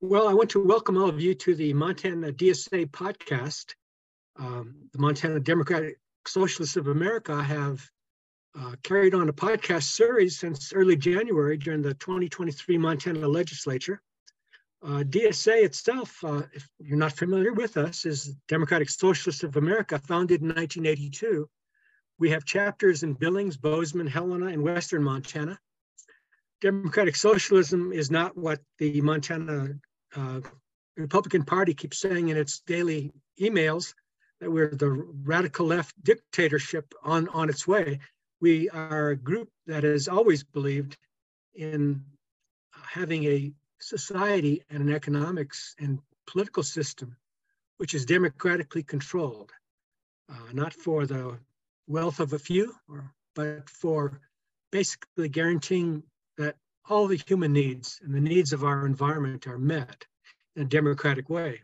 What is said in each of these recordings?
Well, I want to welcome all of you to the Montana DSA podcast. Um, the Montana Democratic Socialists of America have uh, carried on a podcast series since early January during the 2023 Montana legislature. Uh, DSA itself, uh, if you're not familiar with us, is Democratic Socialists of America, founded in 1982. We have chapters in Billings, Bozeman, Helena, and Western Montana. Democratic socialism is not what the Montana uh, the Republican Party keeps saying in its daily emails that we're the radical left dictatorship on, on its way. We are a group that has always believed in having a society and an economics and political system which is democratically controlled, uh, not for the wealth of a few, or, but for basically guaranteeing all the human needs and the needs of our environment are met in a democratic way.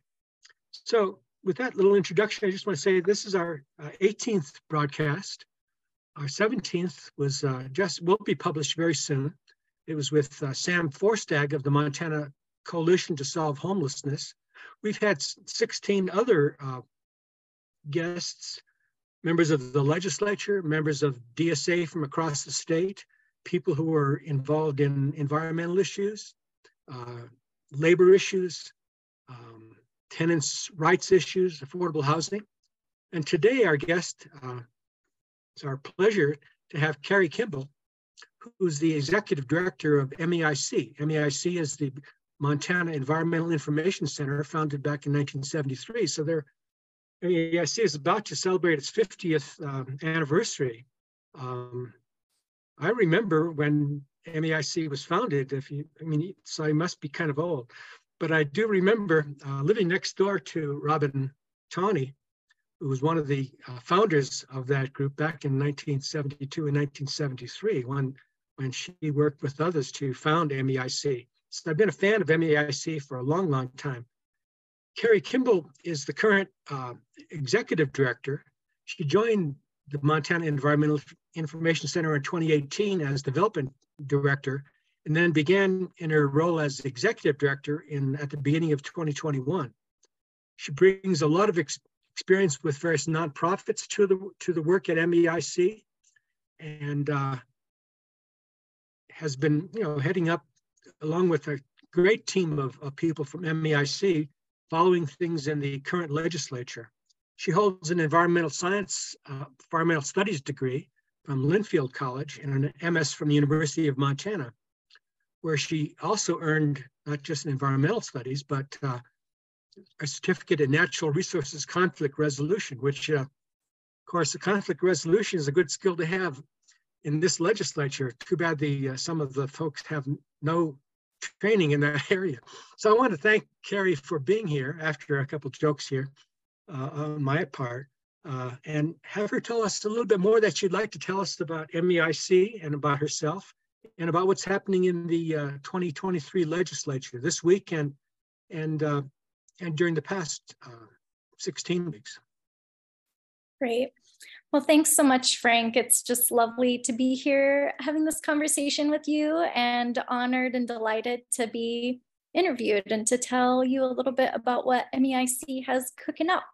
So with that little introduction, I just want to say this is our uh, 18th broadcast. Our 17th was uh, just will be published very soon. It was with uh, Sam Forstag of the Montana Coalition to Solve Homelessness. We've had 16 other uh, guests, members of the legislature, members of DSA from across the state, people who are involved in environmental issues, uh, labor issues, um, tenants' rights issues, affordable housing. And today, our guest, uh, it's our pleasure to have Cari Kimball, who's the executive director of MEIC. MEIC is the Montana Environmental Information Center, founded back in 1973. So MEIC is about to celebrate its 50th um, anniversary. Um, I remember when MEIC was founded. If you, I mean, so I must be kind of old, but I do remember uh, living next door to Robin Tawney, who was one of the uh, founders of that group back in 1972 and 1973, when when she worked with others to found MEIC. So I've been a fan of MEIC for a long, long time. Cari Kimball is the current uh, executive director. She joined the Montana Environmental Information Center in 2018 as development director, and then began in her role as executive director in at the beginning of 2021. She brings a lot of ex experience with various nonprofits to the to the work at MEIC, and uh, has been you know heading up along with a great team of, of people from MEIC, following things in the current legislature. She holds an environmental science, uh, environmental studies degree from Linfield College and an MS from the University of Montana, where she also earned not just an environmental studies, but uh, a certificate in natural resources conflict resolution, which, uh, of course, the conflict resolution is a good skill to have in this legislature. Too bad the uh, some of the folks have no training in that area. So I want to thank Cari for being here after a couple jokes here on my part uh, and have her tell us a little bit more that she'd like to tell us about MEIC and about herself and about what's happening in the uh, 2023 legislature this week and, and, uh, and during the past uh, 16 weeks. Great. Well, thanks so much, Frank. It's just lovely to be here having this conversation with you and honored and delighted to be interviewed and to tell you a little bit about what MEIC has cooking up.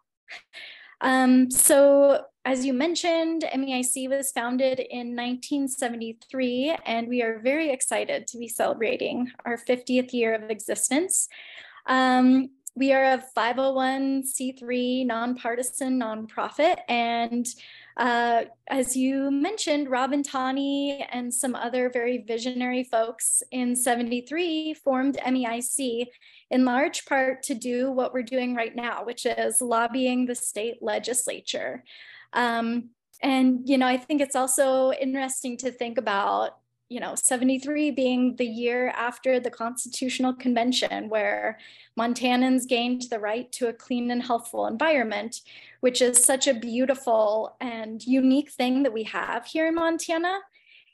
Um, so as you mentioned, MEIC was founded in 1973, and we are very excited to be celebrating our 50th year of existence. Um, we are a 501c3 nonpartisan nonprofit, and uh, as you mentioned, Robin Tawney and some other very visionary folks in 73 formed MEIC in large part to do what we're doing right now, which is lobbying the state legislature. Um, and, you know, I think it's also interesting to think about you know 73 being the year after the constitutional convention where montanans gained the right to a clean and healthful environment which is such a beautiful and unique thing that we have here in montana.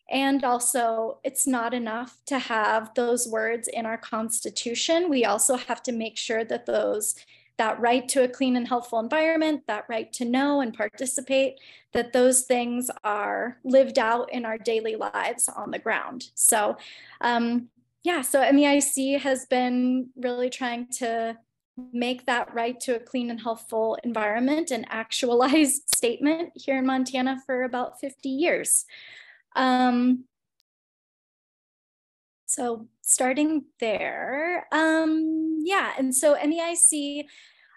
And also it's not enough to have those words in our constitution. We also have to make sure that those that right to a clean and healthful environment, that right to know and participate, that those things are lived out in our daily lives on the ground. So, um, yeah, so MEIC has been really trying to make that right to a clean and healthful environment an actualized statement here in Montana for about 50 years. Um, so starting there, um, yeah, and so MEIC,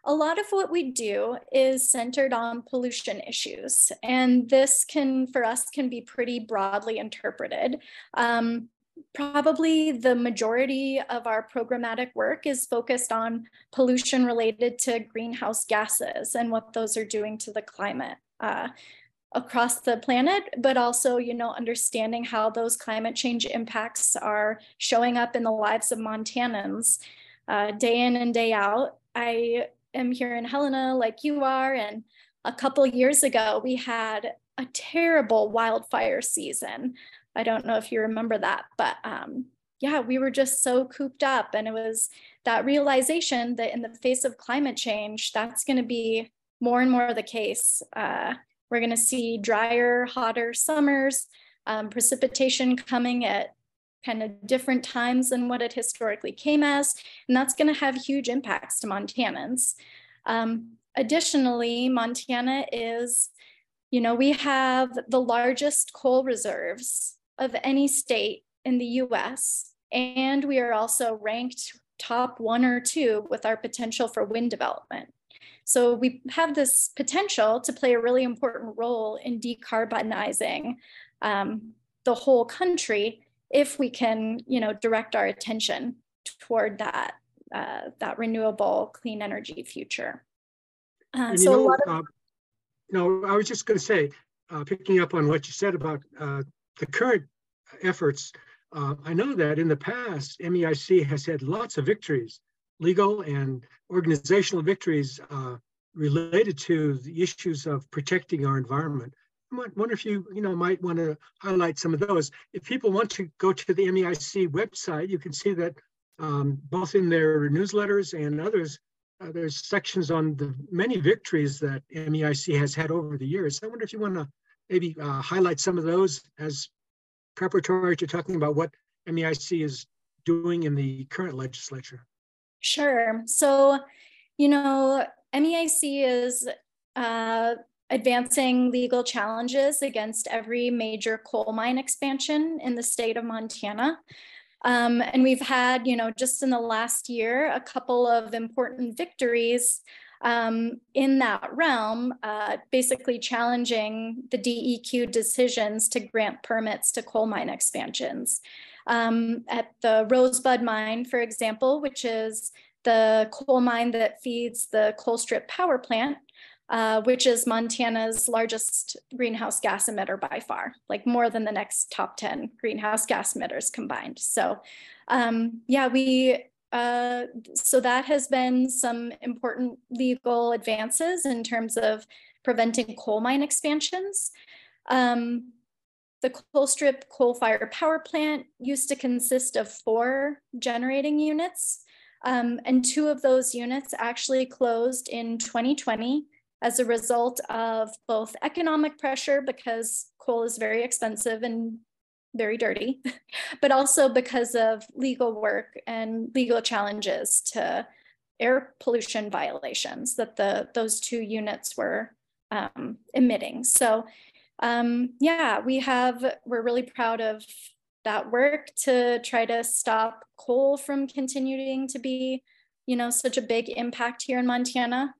a lot of what we do is centered on pollution issues, and this can, for us, can be pretty broadly interpreted. Um, probably the majority of our programmatic work is focused on pollution related to greenhouse gases and what those are doing to the climate. Uh, across the planet, but also, you know, understanding how those climate change impacts are showing up in the lives of Montanans uh, day in and day out. I am here in Helena like you are, and a couple years ago we had a terrible wildfire season. I don't know if you remember that, but um, yeah, we were just so cooped up, and it was that realization that in the face of climate change, that's going to be more and more the case. Uh, we're going to see drier, hotter summers, um, precipitation coming at kind of different times than what it historically came as, and that's going to have huge impacts to Montanans. Um, additionally, Montana is, you know, we have the largest coal reserves of any state in the US, and we are also ranked top one or two with our potential for wind development. So we have this potential to play a really important role in decarbonizing um, the whole country if we can, you know, direct our attention toward that uh, that renewable clean energy future. Uh, so know, of uh, no, I was just going to say, uh, picking up on what you said about uh, the current efforts. Uh, I know that in the past, MEIC has had lots of victories legal and organizational victories uh, related to the issues of protecting our environment. I wonder if you, you know, might want to highlight some of those. If people want to go to the MEIC website, you can see that um, both in their newsletters and others, uh, there's sections on the many victories that MEIC has had over the years. I wonder if you want to maybe uh, highlight some of those as preparatory to talking about what MEIC is doing in the current legislature. Sure. So, you know, MEIC is uh, advancing legal challenges against every major coal mine expansion in the state of Montana. Um, and we've had, you know, just in the last year, a couple of important victories um, in that realm, uh, basically challenging the DEQ decisions to grant permits to coal mine expansions um, at the Rosebud mine, for example, which is the coal mine that feeds the Colstrip power plant, uh, which is Montana's largest greenhouse gas emitter by far, like more than the next top 10 greenhouse gas emitters combined. So um, yeah, we, uh, so that has been some important legal advances in terms of preventing coal mine expansions. Um, the Colstrip coal-fired power plant used to consist of four generating units, um, and two of those units actually closed in 2020 as a result of both economic pressure because coal is very expensive and very dirty, but also because of legal work and legal challenges to air pollution violations that the those two units were um, emitting. So um, yeah, we have, we're really proud of that work to try to stop coal from continuing to be, you know, such a big impact here in Montana.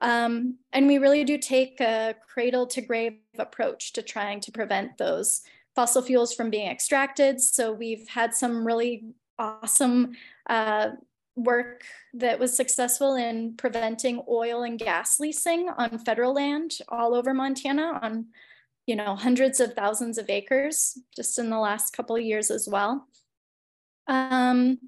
Um, and we really do take a cradle to grave approach to trying to prevent those fossil fuels from being extracted. So we've had some really awesome uh, work that was successful in preventing oil and gas leasing on federal land all over Montana on you know, hundreds of thousands of acres just in the last couple of years as well. Um,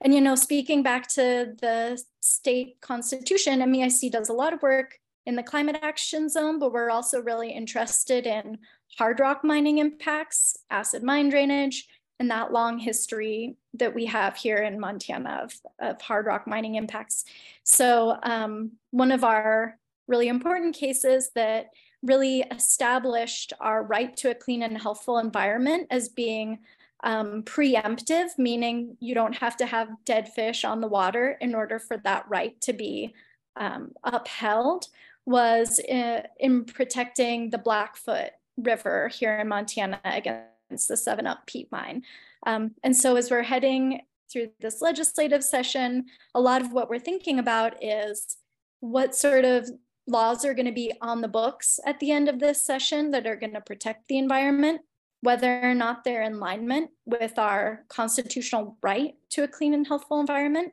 and, you know, speaking back to the state constitution, MEIC does a lot of work in the climate action zone, but we're also really interested in hard rock mining impacts, acid mine drainage, and that long history that we have here in Montana of, of hard rock mining impacts. So um, one of our really important cases that really established our right to a clean and healthful environment as being um, preemptive, meaning you don't have to have dead fish on the water in order for that right to be um, upheld, was in, uh, in, protecting the Blackfoot River here in Montana against the Seven Up Pete mine. Um, and so as we're heading through this legislative session, a lot of what we're thinking about is what sort of laws are going to be on the books at the end of this session that are going to protect the environment, whether or not they're in alignment with our constitutional right to a clean and healthful environment.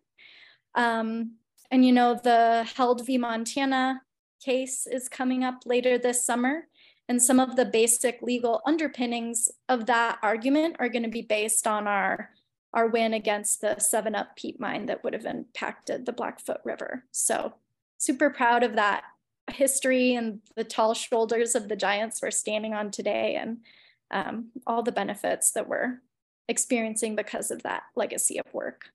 Um, and you know, the Held v. Montana case is coming up later this summer. And some of the basic legal underpinnings of that argument are going to be based on our, our win against the 7 Up Pete mine that would have impacted the Blackfoot River. So super proud of that history and the tall shoulders of the giants we're standing on today and um, all the benefits that we're experiencing because of that legacy of work.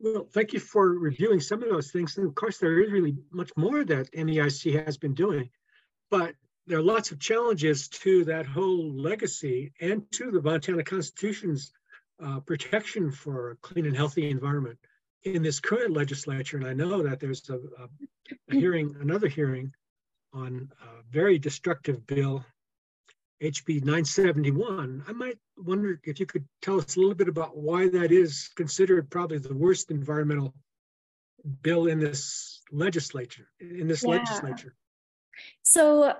Well, thank you for reviewing some of those things. And of course, there is really much more that MEIC has been doing, but there are lots of challenges to that whole legacy and to the Montana Constitution's uh, protection for a clean and healthy environment in this current legislature, and I know that there's a, a, a hearing, another hearing on a very destructive bill, HB 971. I might wonder if you could tell us a little bit about why that is considered probably the worst environmental bill in this legislature, in this yeah. legislature. So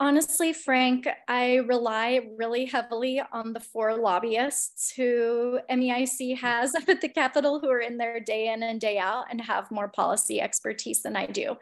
Honestly, Frank, I rely really heavily on the four lobbyists who MEIC has up at the Capitol who are in there day in and day out and have more policy expertise than I do.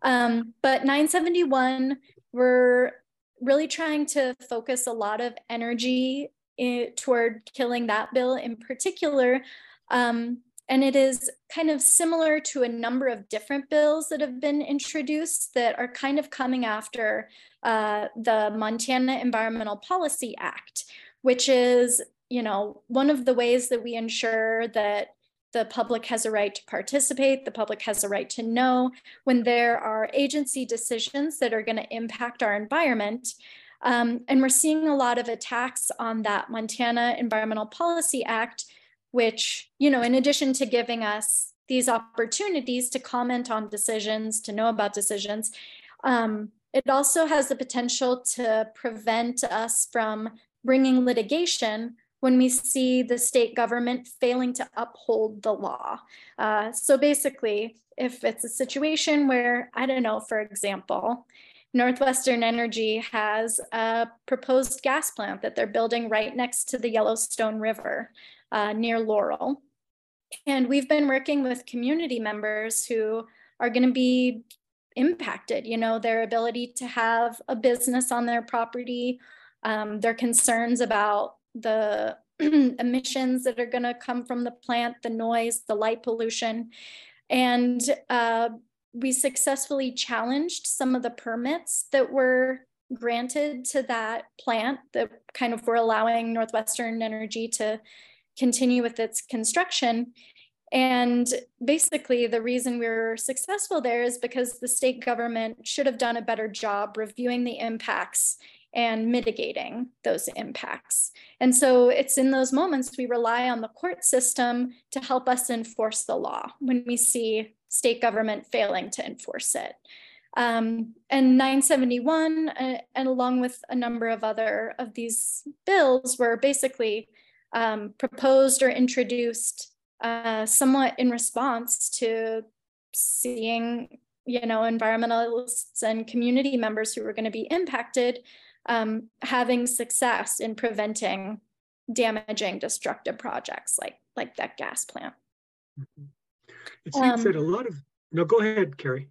Um, but 971, we're really trying to focus a lot of energy in, toward killing that bill in particular. Um, and it is kind of similar to a number of different bills that have been introduced that are kind of coming after uh, the Montana Environmental Policy Act, which is, you know, one of the ways that we ensure that the public has a right to participate, the public has a right to know when there are agency decisions that are going to impact our environment. Um, and we're seeing a lot of attacks on that Montana Environmental Policy Act which, you know, in addition to giving us these opportunities to comment on decisions, to know about decisions, um, it also has the potential to prevent us from bringing litigation when we see the state government failing to uphold the law. Uh, so basically, if it's a situation where, I don't know, for example, Northwestern Energy has a proposed gas plant that they're building right next to the Yellowstone River uh, near Laurel. And we've been working with community members who are going to be impacted, you know, their ability to have a business on their property, um, their concerns about the emissions that are going to come from the plant, the noise, the light pollution. And uh, we successfully challenged some of the permits that were granted to that plant that kind of were allowing Northwestern Energy to continue with its construction. And basically, the reason we were successful there is because the state government should have done a better job reviewing the impacts and mitigating those impacts. And so it's in those moments we rely on the court system to help us enforce the law when we see state government failing to enforce it. Um, and 971, uh, and along with a number of other of these bills, were basically um, proposed or introduced uh, somewhat in response to seeing you know environmentalists and community members who were going to be impacted um, having success in preventing damaging destructive projects like like that gas plant mm-hmm. it seems um, that a lot of no go ahead cari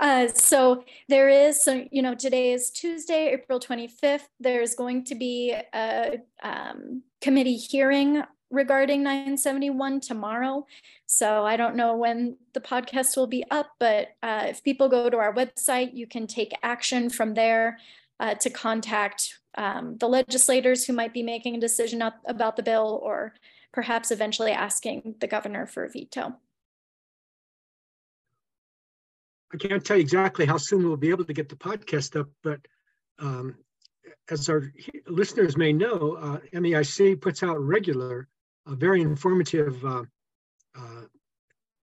uh, so there is, so, you know, today is Tuesday, April 25th. There's going to be a um, committee hearing regarding 971 tomorrow. So I don't know when the podcast will be up, but uh, if people go to our website, you can take action from there uh, to contact um, the legislators who might be making a decision about the bill or perhaps eventually asking the governor for a veto. I can't tell you exactly how soon we'll be able to get the podcast up, but um, as our listeners may know, uh, MEIC puts out regular, uh, very informative uh, uh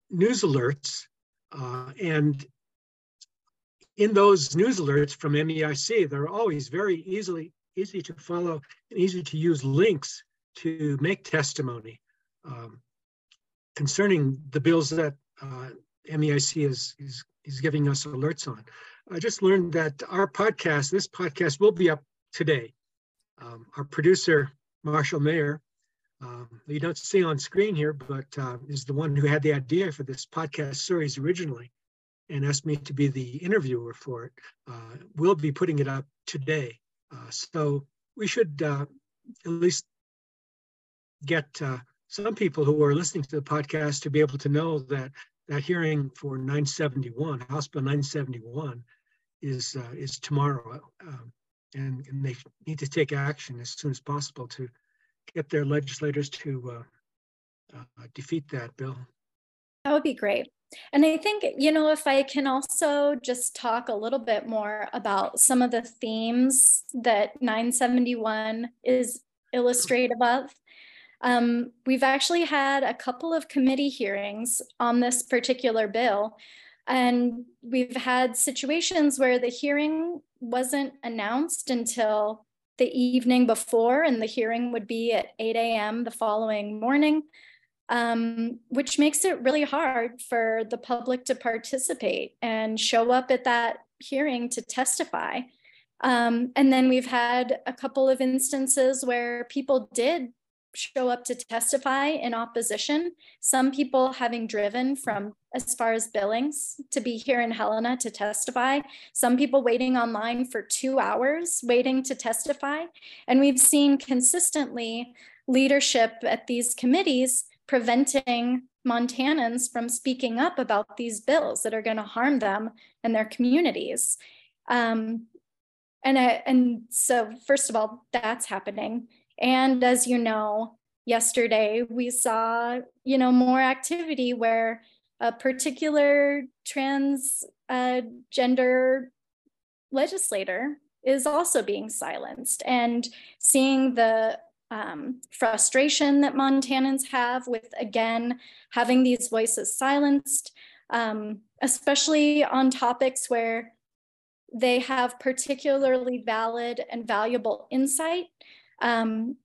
news alerts. Uh, and in those news alerts from MEIC, they're always very easily easy to follow and easy to use links to make testimony um, concerning the bills that uh, MEIC is, is, is giving us alerts on. I just learned that our podcast, this podcast will be up today. Um, our producer, Marshall Mayer, um, you don't see on screen here, but uh, is the one who had the idea for this podcast series originally and asked me to be the interviewer for it. Uh, we'll be putting it up today. Uh, so we should uh, at least get uh, some people who are listening to the podcast to be able to know that that hearing for 971, House Bill 971, is uh, is tomorrow, um, and, and they need to take action as soon as possible to get their legislators to uh, uh, defeat that bill. That would be great. And I think, you know, if I can also just talk a little bit more about some of the themes that 971 is illustrative of. Um, we've actually had a couple of committee hearings on this particular bill, and we've had situations where the hearing wasn't announced until the evening before, and the hearing would be at 8 a.m. the following morning, um, which makes it really hard for the public to participate and show up at that hearing to testify. Um, and then we've had a couple of instances where people did show up to testify in opposition. Some people having driven from as far as Billings to be here in Helena to testify. Some people waiting online for two hours waiting to testify. And we've seen consistently leadership at these committees preventing Montanans from speaking up about these bills that are going to harm them and their communities. Um, and, I, and so, first of all, that's happening. And as you know, yesterday we saw, you know, more activity where a particular trans uh, gender legislator is also being silenced. And seeing the um, frustration that Montanans have with, again, having these voices silenced, um, especially on topics where they have particularly valid and valuable insight um,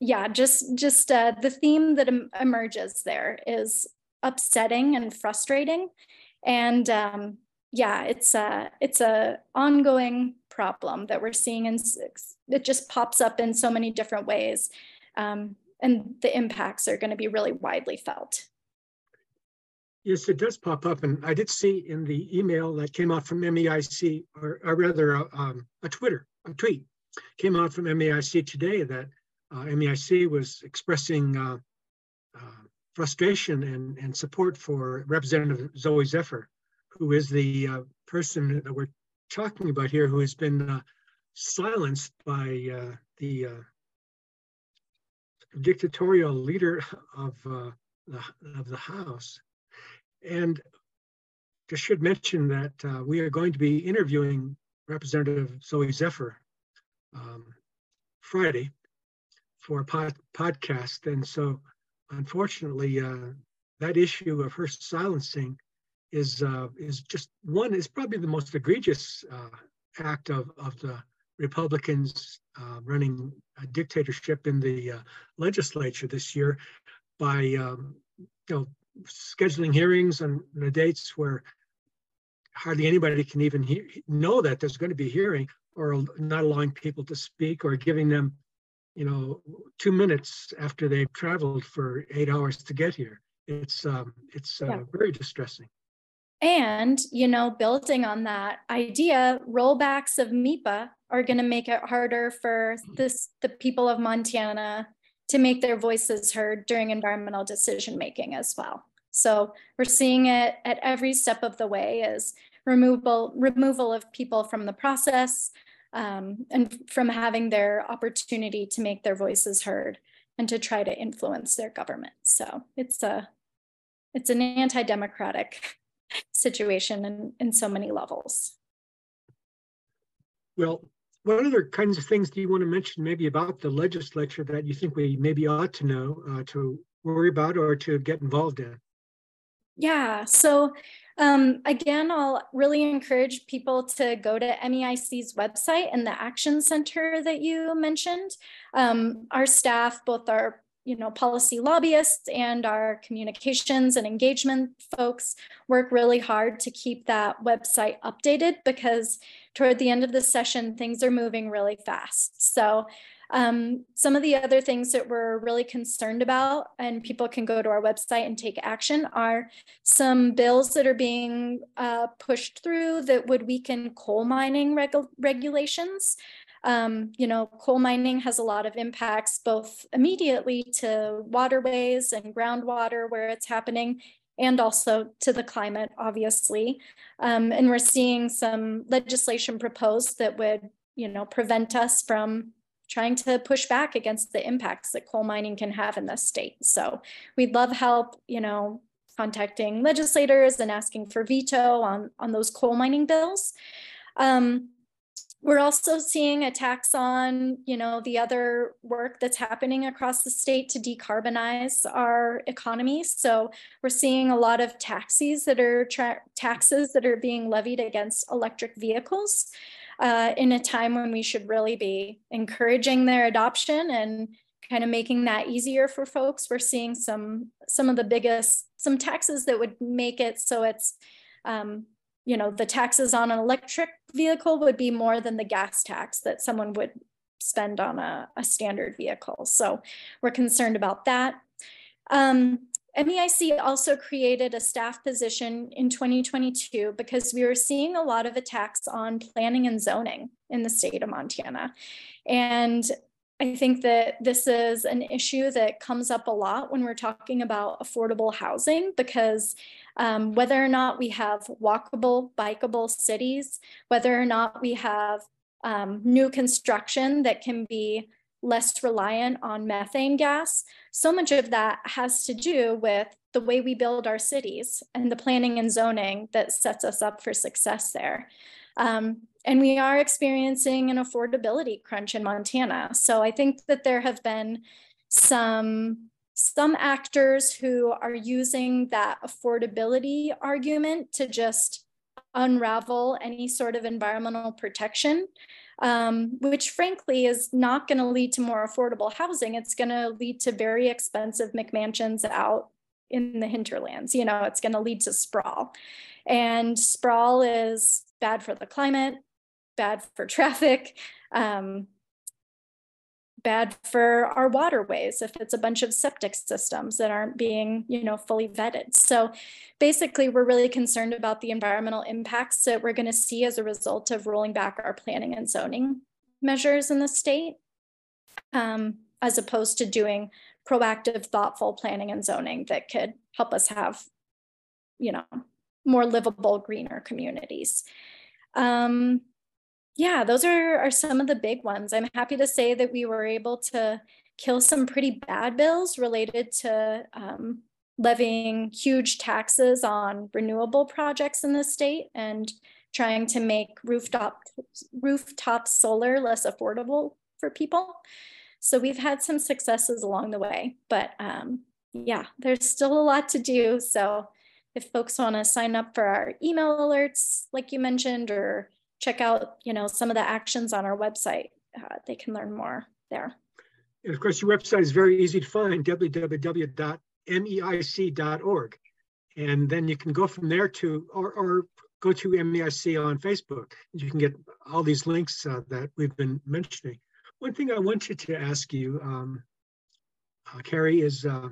yeah, just just uh, the theme that em- emerges there is upsetting and frustrating, and um, yeah, it's a it's a ongoing problem that we're seeing, and it just pops up in so many different ways, um, and the impacts are going to be really widely felt. Yes, it does pop up, and I did see in the email that came out from MEIC, or, or rather, uh, um, a Twitter, a tweet came out from MEIC today that uh, MEIC was expressing uh, uh, frustration and, and support for Representative Zooey Zephyr, who is the uh, person that we're talking about here, who has been uh, silenced by uh, the dictatorial leader of, the, of the House. And just should mention that we are going to be interviewing Representative Zooey Zephyr um, Friday for a pod, podcast. And so, unfortunately, uh, that issue of her silencing is uh, is just one is probably the most egregious uh, act of of the Republicans uh, running a dictatorship in the uh, legislature this year by um, you know scheduling hearings on the dates where hardly anybody can even he- know that there's going to be a hearing or not allowing people to speak or giving them, you know, two minutes after they've traveled for eight hours to get here. It's um, it's uh, yeah. very distressing. And you know, building on that idea, rollbacks of MEPA are going to make it harder for this the people of Montana to make their voices heard during environmental decision making as well. So we're seeing it at every step of the way as removal removal of people from the process, um, and from having their opportunity to make their voices heard and to try to influence their government. So it's a it's an anti-democratic situation in, in so many levels. Well, what other kinds of things do you want to mention maybe about the legislature that you think we maybe ought to know uh, to worry about or to get involved in? Yeah, so um, again, I'll really encourage people to go to MEIC's website and the Action Center that you mentioned. Um, our staff, both our you know, policy lobbyists and our communications and engagement folks work really hard to keep that website updated because toward the end of the session, things are moving really fast. So um, some of the other things that we're really concerned about, and people can go to our website and take action, are some bills that are being uh, pushed through that would weaken coal mining regu regulations. Um, you know, coal mining has a lot of impacts both immediately to waterways and groundwater where it's happening and also to the climate, obviously. Um, and we're seeing some legislation proposed that would, you know, prevent us from trying to push back against the impacts that coal mining can have in this state. So we'd love help, you know, contacting legislators and asking for veto on, on those coal mining bills. Um, we're also seeing attacks on, you know, the other work that's happening across the state to decarbonize our economy. So we're seeing a lot of taxis that are taxes that are being levied against electric vehicles uh, in a time when we should really be encouraging their adoption and kind of making that easier for folks. We're seeing some some of the biggest some taxes that would make it so it's um, you know, the taxes on an electric vehicle would be more than the gas tax that someone would spend on a, a standard vehicle. So we're concerned about that. Um, MEIC also created a staff position in 2022 because we were seeing a lot of attacks on planning and zoning in the state of Montana. And I think that this is an issue that comes up a lot when we're talking about affordable housing because um, whether or not we have walkable, bikeable cities, whether or not we have um, new construction that can be less reliant on methane gas, so much of that has to do with the way we build our cities and the planning and zoning that sets us up for success there. Um, and we are experiencing an affordability crunch in Montana. So I think that there have been some some actors who are using that affordability argument to just unravel any sort of environmental protection, um, which frankly is not going to lead to more affordable housing. It's going to lead to very expensive McMansions out in the hinterlands. You know, it's going to lead to sprawl. And sprawl is bad for the climate, bad for traffic, um, bad for our waterways if it's a bunch of septic systems that aren't being you know fully vetted. So basically we're really concerned about the environmental impacts that we're going to see as a result of rolling back our planning and zoning measures in the state um, as opposed to doing proactive thoughtful planning and zoning that could help us have you know more livable greener communities. Um, yeah, those are, are some of the big ones. I'm happy to say that we were able to kill some pretty bad bills related to um, levying huge taxes on renewable projects in the state and trying to make rooftop rooftop solar less affordable for people. So we've had some successes along the way, but um, yeah, there's still a lot to do. So if folks want to sign up for our email alerts, like you mentioned, or check out, you know, some of the actions on our website. Uh, they can learn more there. And of course, your website is very easy to find, www.meic.org. And then you can go from there to, or, or go to MEIC on Facebook. You can get all these links uh, that we've been mentioning. One thing I wanted to ask you, um, uh, Cari, is uh,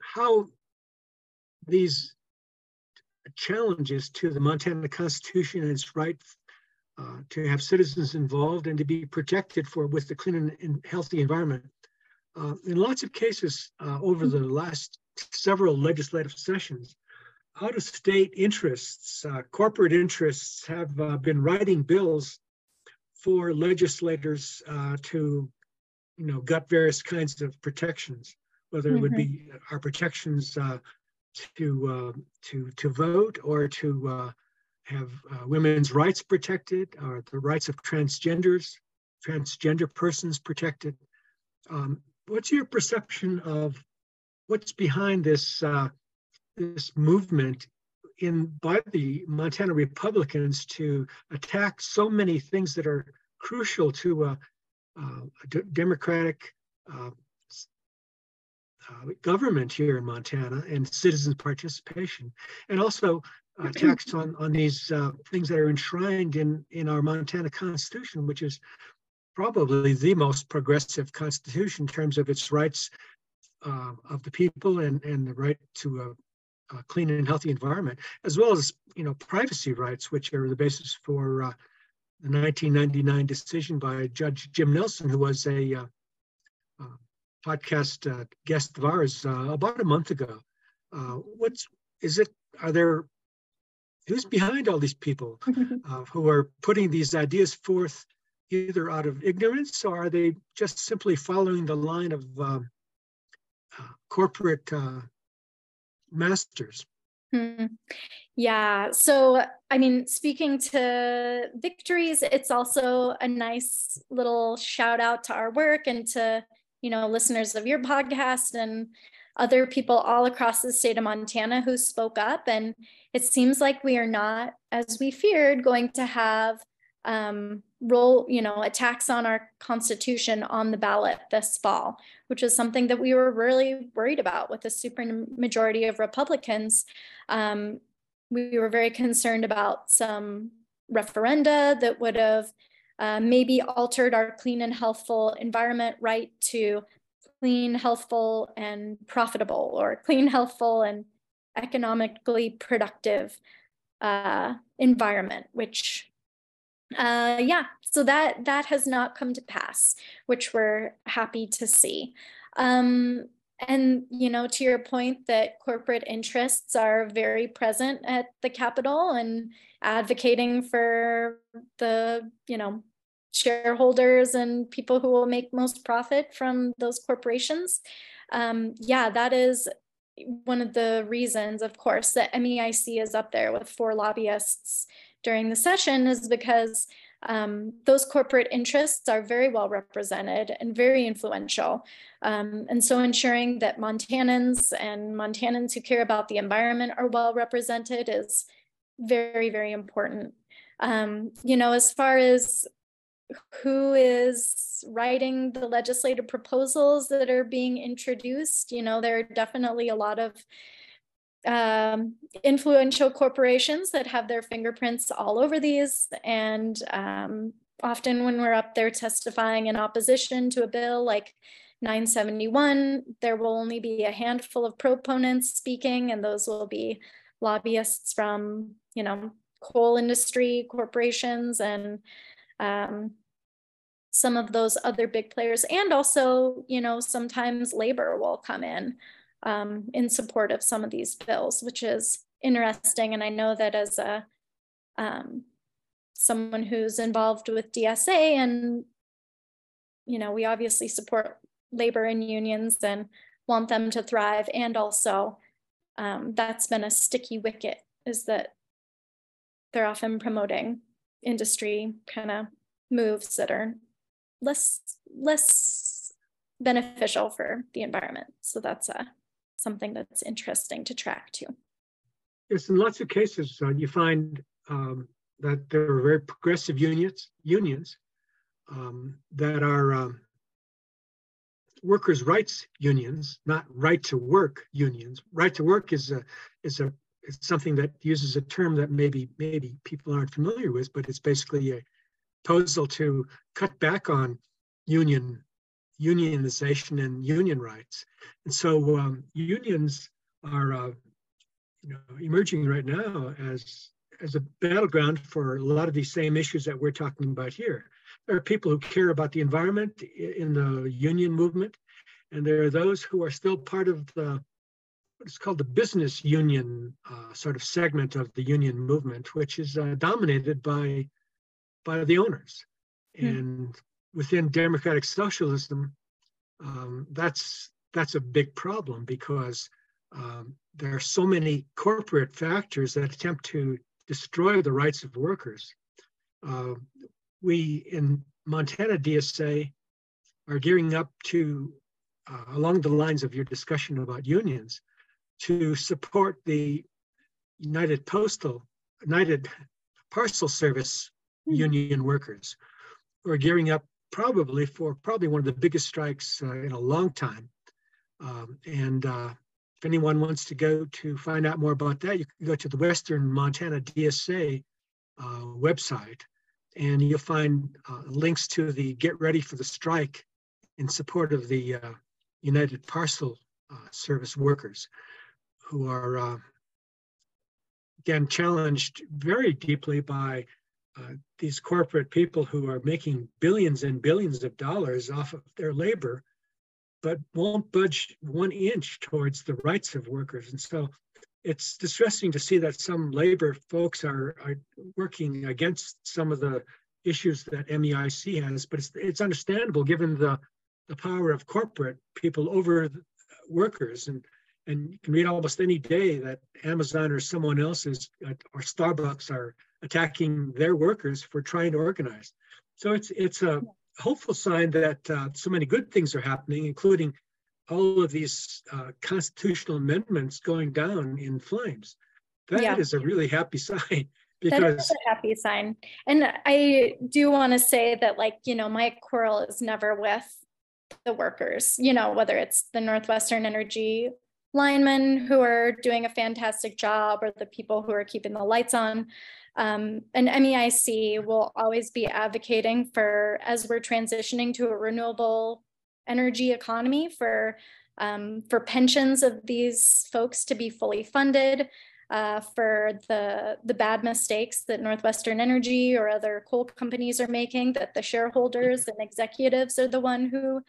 how these challenges to the Montana Constitution and its right uh, to have citizens involved and to be protected for with the clean and healthy environment. Uh, in lots of cases uh, over the last several legislative sessions, out-of-state interests, uh, corporate interests have uh, been writing bills for legislators uh, to, you know, gut various kinds of protections, whether it would mm-hmm. be our protections to uh, to to vote or to uh, have uh, women's rights protected, or the rights of transgenders, transgender persons protected. Um, what's your perception of what's behind this uh, this movement in by the Montana Republicans to attack so many things that are crucial to a, a democratic uh, government here in Montana and citizen participation, and also uh, attacks on on these uh, things that are enshrined in in our Montana Constitution, which is probably the most progressive constitution in terms of its rights uh, of the people and, and the right to a, a, clean and healthy environment, as well as you know privacy rights, which are the basis for uh, the 1999 decision by Judge Jim Nelson, who was a uh, uh podcast uh, guest of ours uh, about a month ago. what's is it? Are there who's behind all these people who are putting these ideas forth? Either out of ignorance or are they just simply following the line of um, corporate uh, masters. Hmm. Yeah. So, I mean, speaking to victories, it's also a nice little shout out to our work and to, you know, listeners of your podcast and other people all across the state of Montana who spoke up. And it seems like we are not, as we feared, going to have um, roll, you know, attacks on our constitution on the ballot this fall, which is something that we were really worried about with the super majority of Republicans. Um, we were very concerned about some referenda that would have uh, maybe altered our clean and healthful environment right to clean, healthful, and profitable, or clean, healthful, and economically productive uh, environment, which uh, yeah, so that that has not come to pass, which we're happy to see. Um, and you know, to your point that corporate interests are very present at the Capitol and advocating for the you know shareholders and people who will make most profit from those corporations. Um, yeah, that is one of the reasons, of course, that MEIC is up there with four lobbyists during the session is because um, those corporate interests are very well represented and very influential. Um, and so ensuring that Montanans and Montanans who care about the environment are well represented is very, very important. Um, you know, as far as who is writing the legislative proposals that are being introduced, you know, there are definitely a lot of um, influential corporations that have their fingerprints all over these. And um, often when we're up there testifying in opposition to a bill like 971, there will only be a handful of proponents speaking, and those will be lobbyists from, you know, coal industry corporations and um, some of those other big players. And also, you know, sometimes labor will come in um, in support of some of these bills, which is interesting. And I know that as a um, someone who's involved with DSA, and you know, we obviously support labor and unions and want them to thrive. And also, um, that's been a sticky wicket is that they're often promoting industry kind of moves that are less less beneficial for the environment. So that's a something that's interesting to track too. Yes, in lots of cases, uh, you find um, that there are very progressive unions, unions um, that are um, workers' rights unions, not right to work unions. Right to work is a is a is something that uses a term that maybe maybe people aren't familiar with, but it's basically a proposal to cut back on union unionization and union rights. And so um, unions are uh, you know, emerging right now as, as a battleground for a lot of these same issues that we're talking about here. There are people who care about the environment in the union movement, and there are those who are still part of the what's called the business union uh, sort of segment of the union movement, which is uh, dominated by by the owners. Mm. And within democratic socialism, um, that's that's a big problem because um, there are so many corporate factors that attempt to destroy the rights of workers. Uh, we in Montana DSA are gearing up to, uh, along the lines of your discussion about unions, to support the United Postal, United Parcel Service hmm. union workers who are gearing up probably for probably one of the biggest strikes uh, in a long time. Um, and uh, if anyone wants to go to find out more about that, you can go to the Western Montana DSA uh, website and you'll find uh, links to the Get Ready for the Strike in support of the uh, United Parcel uh, Service workers who are, uh, again, challenged very deeply by uh, these corporate people who are making billions and billions of dollars off of their labor, but won't budge one inch towards the rights of workers. And so it's distressing to see that some labor folks are, are working against some of the issues that MEIC has, but it's, it's understandable given the, the power of corporate people over workers. And, and you can read almost any day that Amazon or someone else is, uh, or Starbucks are attacking their workers for trying to organize. So it's, it's a hopeful sign that uh, so many good things are happening, including all of these uh, constitutional amendments going down in flames. That yeah. is a really happy sign because that is a happy sign. And I do want to say that, like, you know, my quarrel is never with the workers, you know, whether it's the Northwestern Energy linemen who are doing a fantastic job or the people who are keeping the lights on. Um, and MEIC will always be advocating for, as we're transitioning to a renewable energy economy for um, for pensions of these folks to be fully funded, uh, for the the bad mistakes that Northwestern Energy or other coal companies are making, that the shareholders and executives are the one who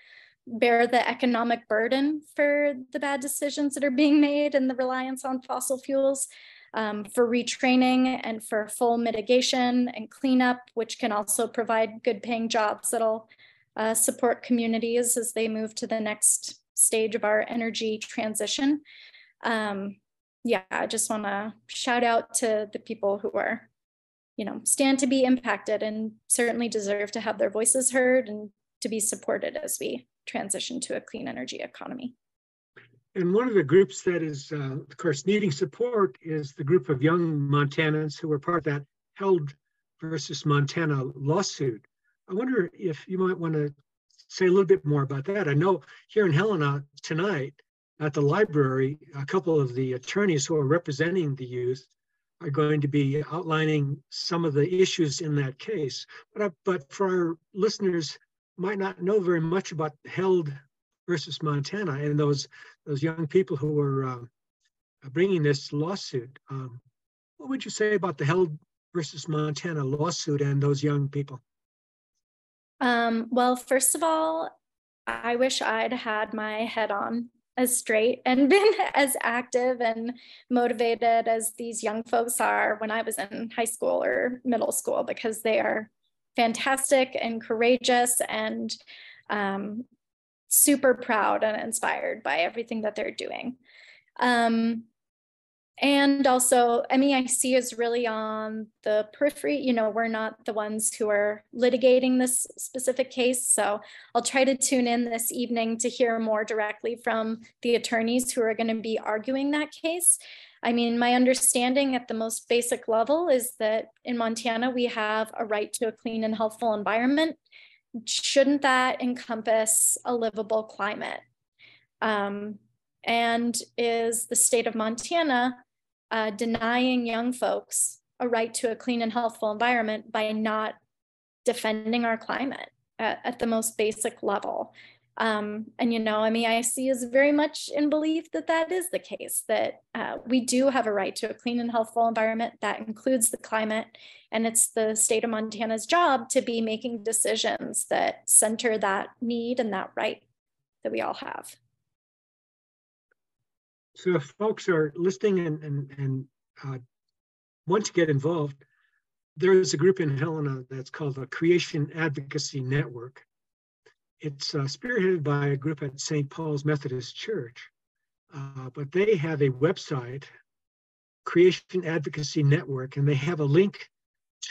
bear the economic burden for the bad decisions that are being made and the reliance on fossil fuels. Um, for retraining and for full mitigation and cleanup, which can also provide good paying jobs that'll uh, support communities as they move to the next stage of our energy transition. Um, yeah, I just want to shout out to the people who are, you know, stand to be impacted and certainly deserve to have their voices heard and to be supported as we transition to a clean energy economy. And one of the groups that is, uh, of course, needing support is the group of young Montanans who were part of that Held versus Montana lawsuit. I wonder if you might want to say a little bit more about that. I know here in Helena tonight at the library, a couple of the attorneys who are representing the youth are going to be outlining some of the issues in that case. But, uh, but for our listeners, might not know very much about Held versus Montana and those those young people who were uh, bringing this lawsuit. Um, what would you say about the Held versus Montana lawsuit and those young people? Um, well, first of all, I wish I'd had my head on as straight and been as active and motivated as these young folks are when I was in high school or middle school because they are fantastic and courageous and um, super proud and inspired by everything that they're doing. Um, and also MEIC is really on the periphery. You know, we're not the ones who are litigating this specific case. So I'll try to tune in this evening to hear more directly from the attorneys who are going to be arguing that case. I mean, my understanding at the most basic level is that in Montana, we have a right to a clean and healthful environment. Shouldn't that encompass a livable climate? Um, and is the state of Montana uh, denying young folks a right to a clean and healthful environment by not defending our climate at, at the most basic level. Um, and you know, MEIC is very much in belief that that is the case, that uh, we do have a right to a clean and healthful environment that includes the climate. And it's the state of Montana's job to be making decisions that center that need and that right that we all have. So if folks are listening and, and, and uh, want to get involved, there is a group in Helena that's called the Creation Advocacy Network. It's uh, spearheaded by a group at St. Paul's Methodist Church, uh, but they have a website Creation Advocacy Network, and they have a link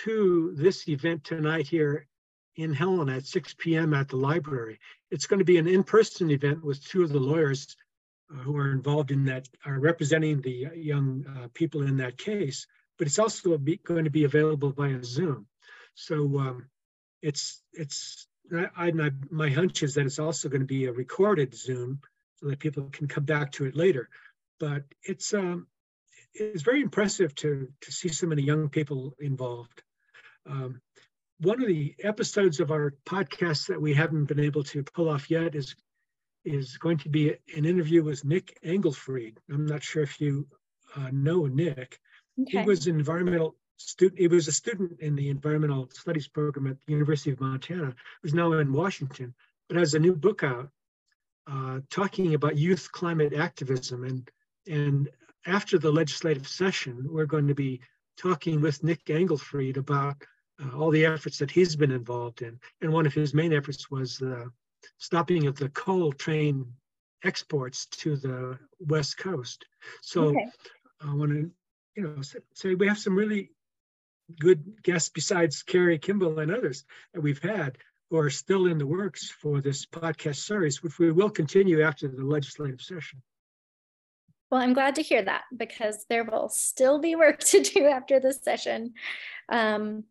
to this event tonight here in Helena at 6 p.m. at the library. It's going to be an in-person event with two of the lawyers who are involved in that, are representing the young uh, people in that case, but it's also going to be available via Zoom. So um, it's, it's I, my, my hunch is that it's also going to be a recorded Zoom so that people can come back to it later. But it's, um, it's very impressive to, to see so many young people involved. Um, one of the episodes of our podcast that we haven't been able to pull off yet is is going to be an interview with Nick Engelfried. I'm not sure if you uh, know Nick. Okay. He was an environmental student. He was a student in the environmental studies program at the University of Montana. Who's now in Washington, but has a new book out uh, talking about youth climate activism. And and after the legislative session, we're going to be talking with Nick Engelfried about uh, all the efforts that he's been involved in. And one of his main efforts was the stopping of the coal train exports to the West Coast. So okay. I want to, you know, say we have some really good guests besides Cari Kimball and others that we've had who are still in the works for this podcast series, which we will continue after the legislative session. Well, I'm glad to hear that because there will still be work to do after this session. Um,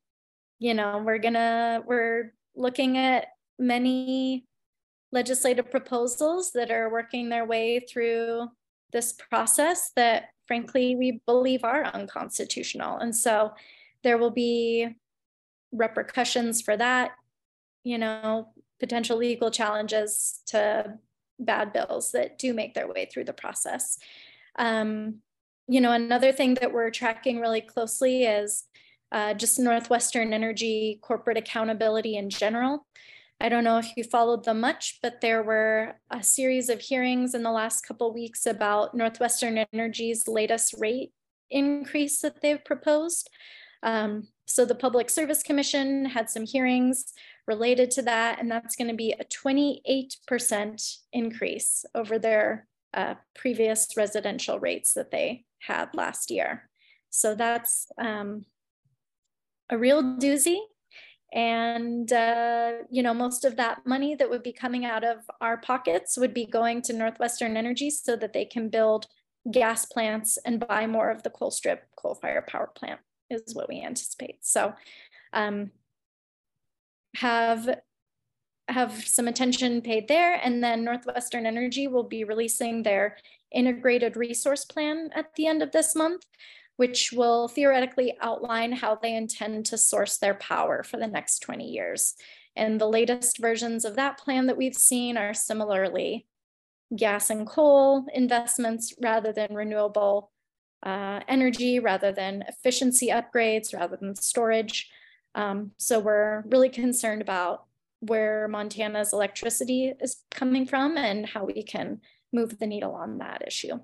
you know, we're gonna, we're looking at many legislative proposals that are working their way through this process that frankly we believe are unconstitutional. And so there will be repercussions for that, you know, potential legal challenges to bad bills that do make their way through the process. Um, you know, another thing that we're tracking really closely is uh, just Northwestern Energy corporate accountability in general. I don't know if you followed them much, but there were a series of hearings in the last couple weeks about Northwestern Energy's latest rate increase that they've proposed. Um, so the Public Service Commission had some hearings related to that, and that's going to be a 28% increase over their uh, previous residential rates that they had last year. So that's um, a real doozy. And, uh, you know, most of that money that would be coming out of our pockets would be going to Northwestern Energy so that they can build gas plants and buy more of the Colstrip coal fire power plant is what we anticipate. So um, have have some attention paid there and then Northwestern Energy will be releasing their integrated resource plan at the end of this month, which will theoretically outline how they intend to source their power for the next 20 years. And the latest versions of that plan that we've seen are similarly gas and coal investments rather than renewable uh, energy, rather than efficiency upgrades, rather than storage. Um, so we're really concerned about where Montana's electricity is coming from and how we can move the needle on that issue.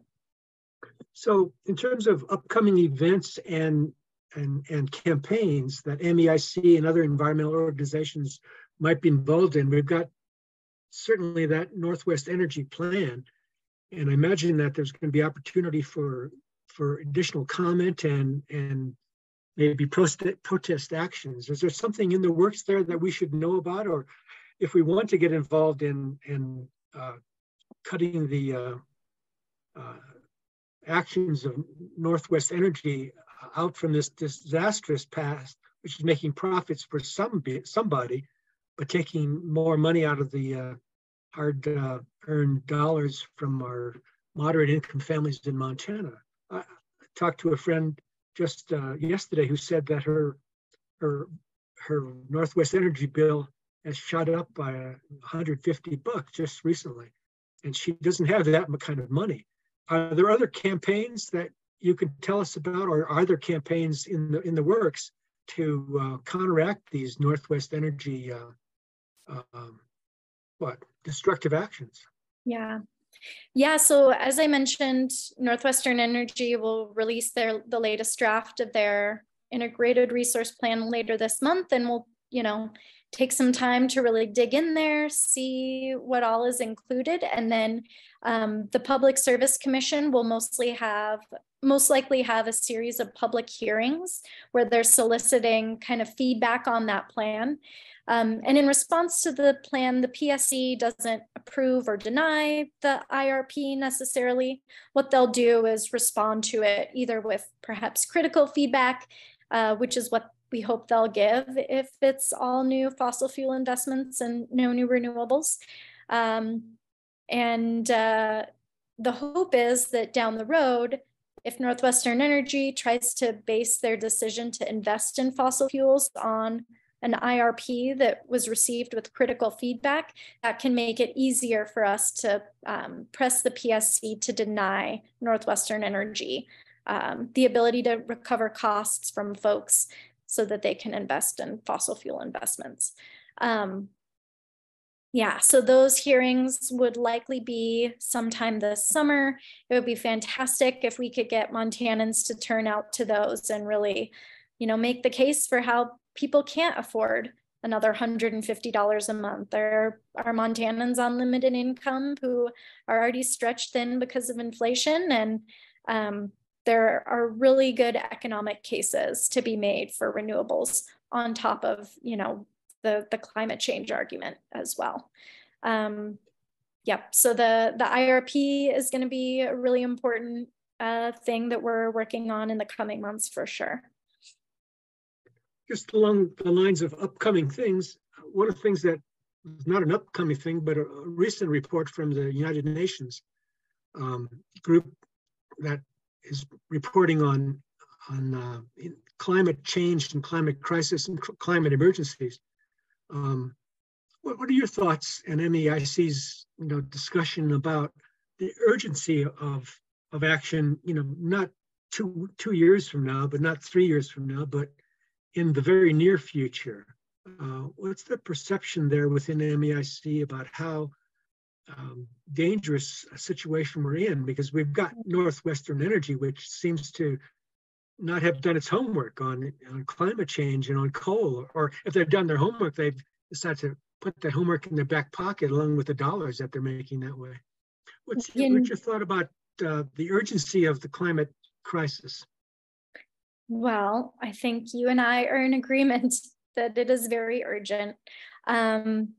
So in terms of upcoming events and and, and campaigns that MEIC and other environmental organizations might be involved in, we've got certainly that Northwest Energy Plan. And I imagine that there's going to be opportunity for for additional comment and and maybe protest, actions. Is there something in the works there that we should know about, or if we want to get involved in in uh, cutting the uh, uh, actions of Northwest Energy out from this disastrous past, which is making profits for some somebody, but taking more money out of the uh, hard uh, earned dollars from our moderate income families in Montana. I talked to a friend just uh, yesterday who said that her her her Northwest Energy bill has shot up by 150 bucks just recently, and she doesn't have that kind of money. Are there other campaigns that you can tell us about, or are there campaigns in the in the works to uh, counteract these Northwest Energy uh, um, what destructive actions? Yeah. Yeah, so as I mentioned, Northwestern Energy will release their the latest draft of their integrated resource plan later this month, and we'll, you know, take some time to really dig in there, see what all is included, and then um, the Public Service Commission will mostly have most likely have a series of public hearings where they're soliciting kind of feedback on that plan. Um, and in response to the plan, the PSC doesn't approve or deny the IRP necessarily. What they'll do is respond to it either with perhaps critical feedback, uh, which is what we hope they'll give if it's all new fossil fuel investments and no new renewables. Um, and uh, the hope is that down the road, if Northwestern Energy tries to base their decision to invest in fossil fuels on an IRP that was received with critical feedback, that can make it easier for us to um, press the PSC to deny Northwestern Energy um, the ability to recover costs from folks so that they can invest in fossil fuel investments. Um, yeah, so those hearings would likely be sometime this summer. It would be fantastic if we could get Montanans to turn out to those and really, you know, make the case for how people can't afford another $150 a month. There are Montanans on limited income who are already stretched thin because of inflation. And um, there are really good economic cases to be made for renewables on top of, you know, the, the climate change argument as well. Um, yep, so the, the IRP is going to be a really important uh, thing that we're working on in the coming months for sure. Just along the lines of upcoming things, one of the things that is not an upcoming thing, but a recent report from the United Nations um, group that is reporting on on uh, climate change and climate crisis and climate emergencies. Um, what, what, are your thoughts and MEIC's you know discussion about the urgency of of action? You know, not two two years from now, but not three years from now, but in the very near future. Uh, what's the perception there within MEIC about how um, dangerous situation we're in? Because we've got Northwestern Energy, which seems to not have done its homework on on climate change and on coal, or if they've done their homework, they've decided to put that homework in their back pocket along with the dollars that they're making that way. What's, in, what's your thought about uh, the urgency of the climate crisis? Well, I think you and I are in agreement that it is very urgent. Um,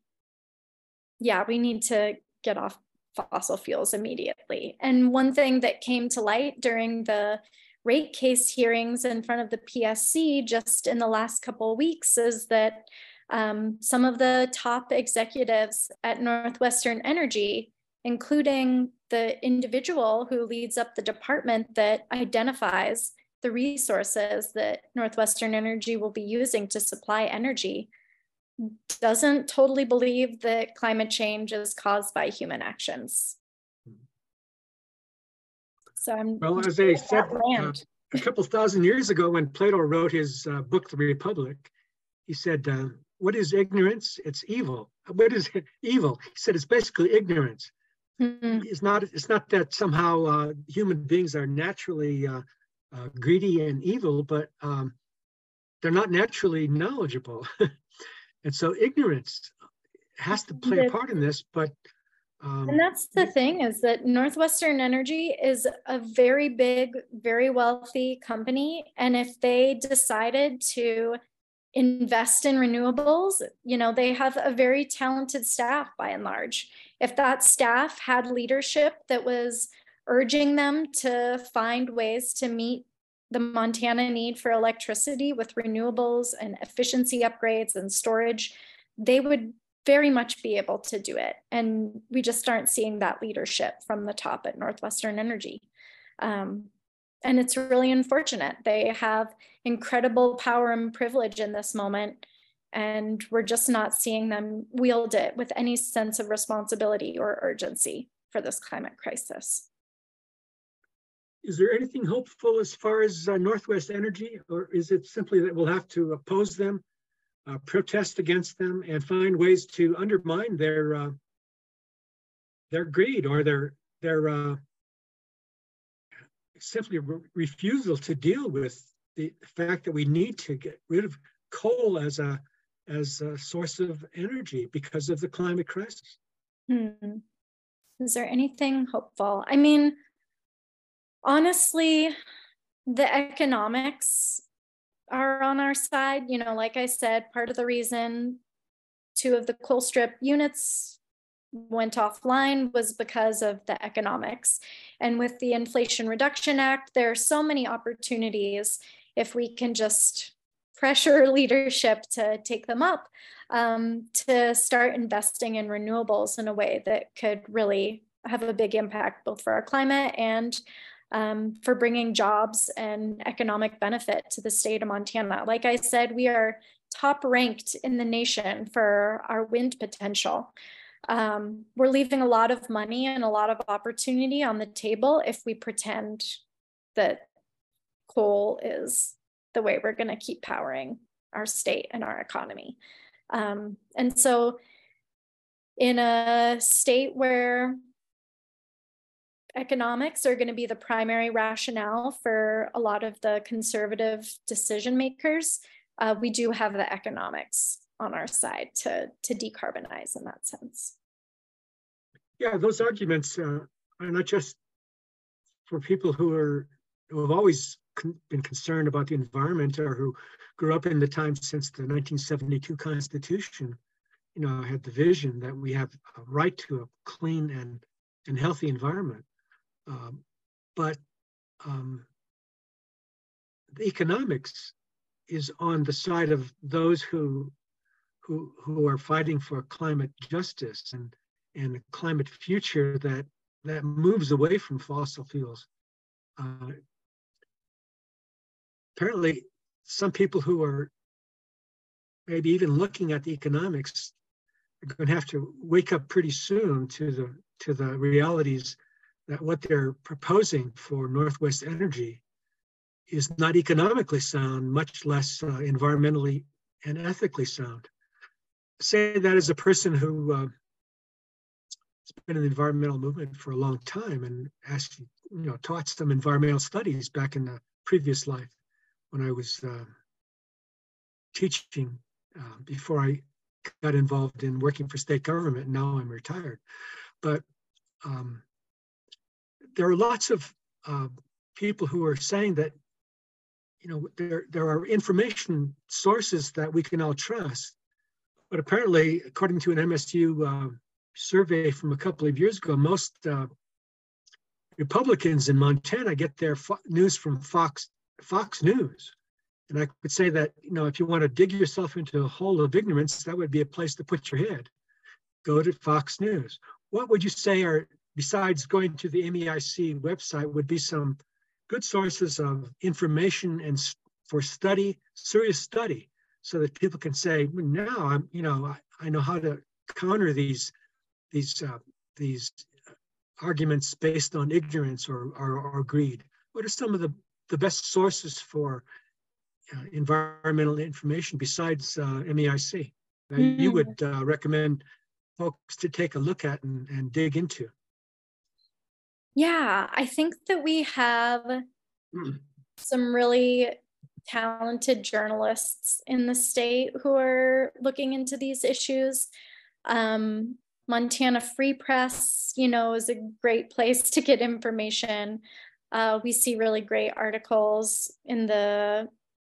yeah, we need to get off fossil fuels immediately. And one thing that came to light during the rate case hearings in front of the PSC just in the last couple weeks is that um, some of the top executives at Northwestern Energy, including the individual who leads up the department that identifies the resources that Northwestern Energy will be using to supply energy, doesn't totally believe that climate change is caused by human actions. So I'm well, as I said uh, a couple thousand years ago, when Plato wrote his uh, book, The Republic, he said, uh, "What is ignorance? It's evil. What is evil?" He said, "It's basically ignorance. Mm-hmm. It's not. It's not that somehow uh, human beings are naturally uh, uh, greedy and evil, but um, they're not naturally knowledgeable, and so ignorance has to play a part in this. But um, and that's the thing is that Northwestern Energy is a very big, very wealthy company. And if they decided to invest in renewables, you know, they have a very talented staff by and large. If that staff had leadership that was urging them to find ways to meet the Montana need for electricity with renewables and efficiency upgrades and storage, they would very much be able to do it. And we just aren't seeing that leadership from the top at Northwestern Energy. Um, and it's really unfortunate. They have incredible power and privilege in this moment, and we're just not seeing them wield it with any sense of responsibility or urgency for this climate crisis. Is there anything hopeful as far as uh, Northwest Energy, or is it simply that we'll have to oppose them uh, protest against them and find ways to undermine their uh, their greed or their their uh, simply re refusal to deal with the fact that we need to get rid of coal as a as a source of energy because of the climate crisis. Hmm. Is there anything hopeful? I mean, honestly, the economics are on our side. You know, like I said, part of the reason two of the Colstrip units went offline was because of the economics. And with the Inflation Reduction Act, there are so many opportunities if we can just pressure leadership to take them up um, to start investing in renewables in a way that could really have a big impact both for our climate and um, for bringing jobs and economic benefit to the state of Montana. Like I said, we are top ranked in the nation for our wind potential. Um, we're leaving a lot of money and a lot of opportunity on the table if we pretend that coal is the way we're going to keep powering our state and our economy. Um, and so, in a state where economics are going to be the primary rationale for a lot of the conservative decision makers, uh, we do have the economics on our side to, to decarbonize in that sense. Yeah, those arguments uh, are not just for people who are who have always con- been concerned about the environment or who grew up in the time since the 1972 Constitution. You know, had the vision that we have a right to a clean and and healthy environment. Um, but um, the economics is on the side of those who who who are fighting for climate justice and and a climate future that that moves away from fossil fuels. Uh, apparently, some people who are maybe even looking at the economics are going to have to wake up pretty soon to the to the realities that what they're proposing for Northwest Energy is not economically sound, much less uh, environmentally and ethically sound. Say that as a person who uh, has been in the environmental movement for a long time and actually, you know, taught some environmental studies back in the previous life when I was uh, teaching uh, before I got involved in working for state government. Now I'm retired, but um, there are lots of uh, people who are saying that you know there there are information sources that we can all trust. But apparently according to an msu uh, survey from a couple of years ago most uh, republicans in montana get their fo- news from fox fox news. And i could say that you know if you want to dig yourself into a hole of ignorance that would be a place to put your head. Go to fox news. What would you say are besides going to the MEIC website, would be some good sources of information and for study, serious study, so that people can say, well, now I'm, you know, I, I, know how to counter these these uh, these arguments based on ignorance or, or, or greed. What are some of the the best sources for uh, environmental information besides uh, MEIC that mm. you would uh, recommend folks to take a look at and, and dig into? Yeah, I think that we have mm. some really talented journalists in the state who are looking into these issues. Um, Montana Free Press, you know, is a great place to get information. Uh, we see really great articles in the,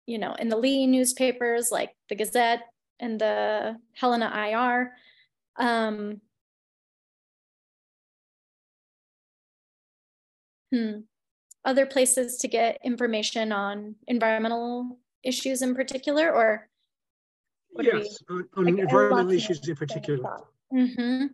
you know, in the Lee newspapers like the Gazette and the Helena IR. Um, Hmm. Other places to get information on environmental issues in particular, or yes, we, on, like, environmental issues in particular. Mm-hmm.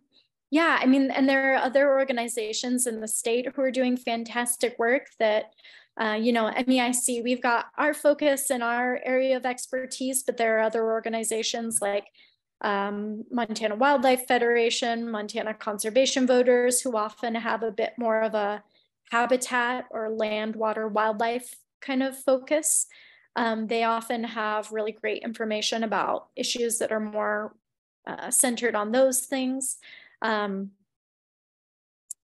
Yeah, I mean, and there are other organizations in the state who are doing fantastic work that, uh, you know, MEIC, we've got our focus and our area of expertise, but there are other organizations like um, Montana Wildlife Federation, Montana Conservation Voters, who often have a bit more of a habitat or land, water, wildlife kind of focus. Um, they often have really great information about issues that are more uh, centered on those things. Um,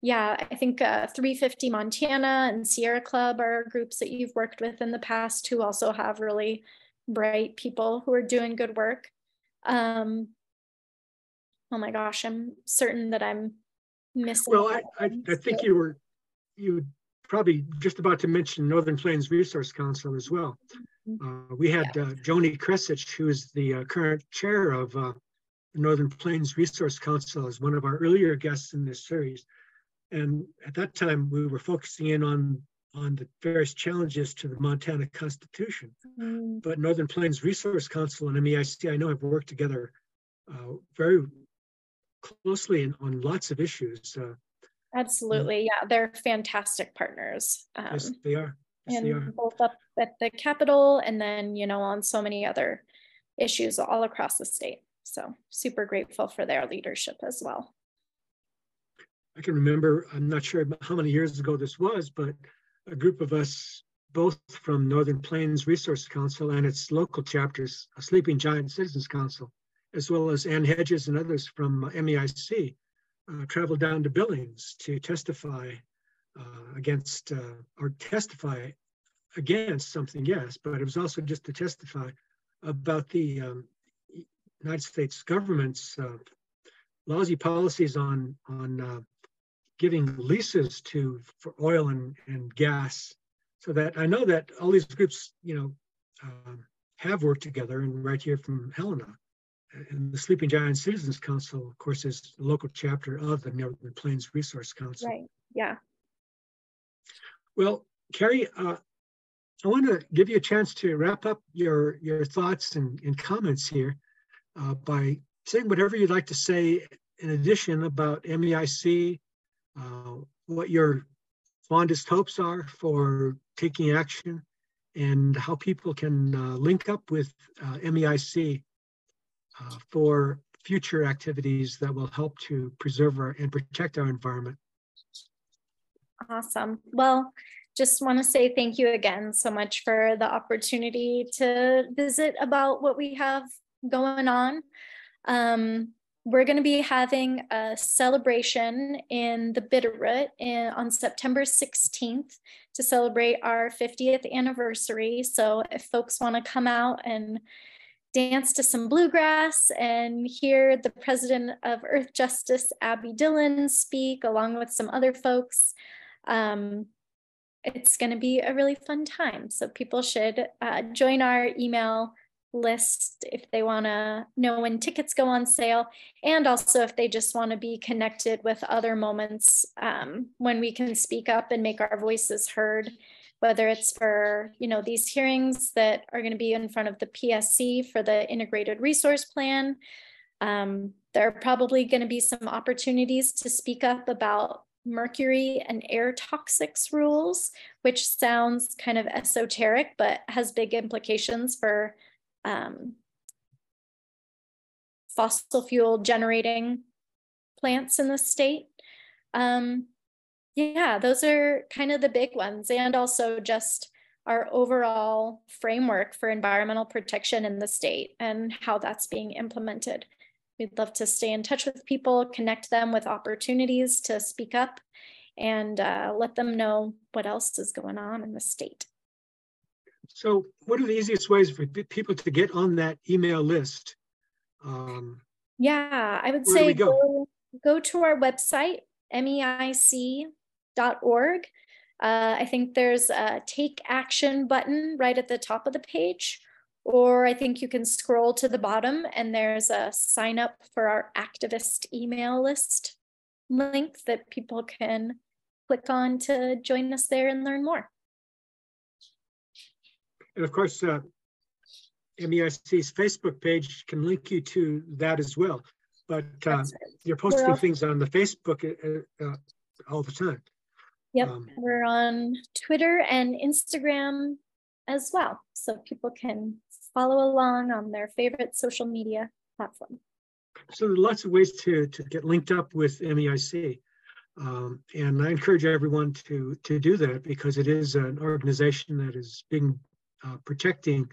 yeah, I think uh, 350 Montana and Sierra Club are groups that you've worked with in the past who also have really bright people who are doing good work. Um, oh my gosh, I'm certain that I'm missing. Well, I, I, I think you were you probably just about to mention Northern Plains Resource Council as well. Mm-hmm. Uh, we had uh, Joni Kresich, who is the uh, current chair of uh, the Northern Plains Resource Council, as one of our earlier guests in this series. And at that time, we were focusing in on on the various challenges to the Montana Constitution. Mm. But Northern Plains Resource Council and MEIC, I know have worked together uh, very closely in, on lots of issues. Uh, Absolutely, yeah, they're fantastic partners. Um, yes, they are. Yes, and they are. both up at the Capitol and then, you know, on so many other issues all across the state. So super grateful for their leadership as well. I can remember, I'm not sure how many years ago this was, but a group of us, both from Northern Plains Resource Council and its local chapters, a Sleeping Giant Citizens Council, as well as Anne Hedges and others from MEIC, uh, traveled down to Billings to testify uh, against uh, or testify against something, yes, but it was also just to testify about the um, United States government's uh, lousy policies on on uh, giving leases to for oil and, and gas so that I know that all these groups, you know, um, have worked together and right here from Helena. And the Sleeping Giant Citizens Council, of course, is the local chapter of the Northern Plains Resource Council. Right, yeah. Well, Cari, uh, I want to give you a chance to wrap up your, your thoughts and, and comments here uh, by saying whatever you'd like to say in addition about MEIC, uh, what your fondest hopes are for taking action and how people can uh, link up with uh, MEIC uh, for future activities that will help to preserve our, and protect our environment. Awesome. Well, just want to say thank you again so much for the opportunity to visit about what we have going on. Um, we're going to be having a celebration in the Bitterroot in, on September 16th to celebrate our 50th anniversary. So if folks want to come out and dance to some bluegrass and hear the president of Earth Justice, Abbie Dillen, speak along with some other folks, um, it's going to be a really fun time. So people should uh, join our email list if they want to know when tickets go on sale and also if they just want to be connected with other moments um, when we can speak up and make our voices heard whether it's for you know these hearings that are going to be in front of the psc for the integrated resource plan um, there are probably going to be some opportunities to speak up about mercury and air toxics rules which sounds kind of esoteric but has big implications for um, fossil fuel generating plants in the state. Um, yeah, those are kind of the big ones. And also just our overall framework for environmental protection in the state and how that's being implemented. We'd love to stay in touch with people, connect them with opportunities to speak up, and uh, let them know what else is going on in the state. So what are the easiest ways for people to get on that email list? Um, yeah, I would say go? go? Go, to our website, meic.org. Uh, I think there's a take action button right at the top of the page, or I think you can scroll to the bottom and there's a sign up for our activist email list link that people can click on to join us there and learn more. And of course, uh, MEIC's Facebook page can link you to that as well. But uh, you're posting all- things on the Facebook uh, uh, all the time. Yep, um, we're on Twitter and Instagram as well. So people can follow along on their favorite social media platform. So there are lots of ways to, to get linked up with MEIC. Um, and I encourage everyone to, to do that because it is an organization that is being uh, protecting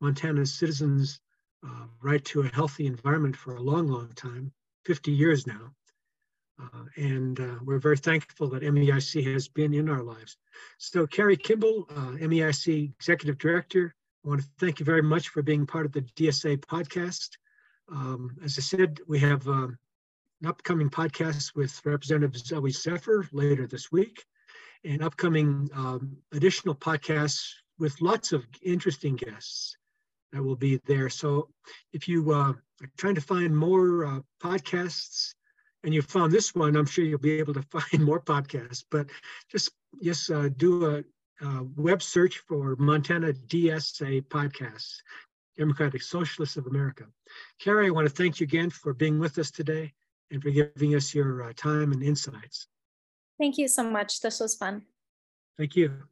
Montana's citizens' uh, right to a healthy environment for a long, long time, 50 years now. Uh, and uh, we're very thankful that MEIC has been in our lives. So Cari Kimball, uh, MEIC Executive Director, I want to thank you very much for being part of the DSA podcast. Um, as I said, we have um, an upcoming podcast with Representative Zooey Zephyr later this week, and upcoming um, additional podcasts with lots of interesting guests that will be there. So if you uh, are trying to find more uh, podcasts and you found this one, I'm sure you'll be able to find more podcasts. But just just uh, do a, a, web search for Montana DSA podcasts, Democratic Socialists of America. Cari, I want to thank you again for being with us today and for giving us your uh, time and insights. Thank you so much. This was fun. Thank you.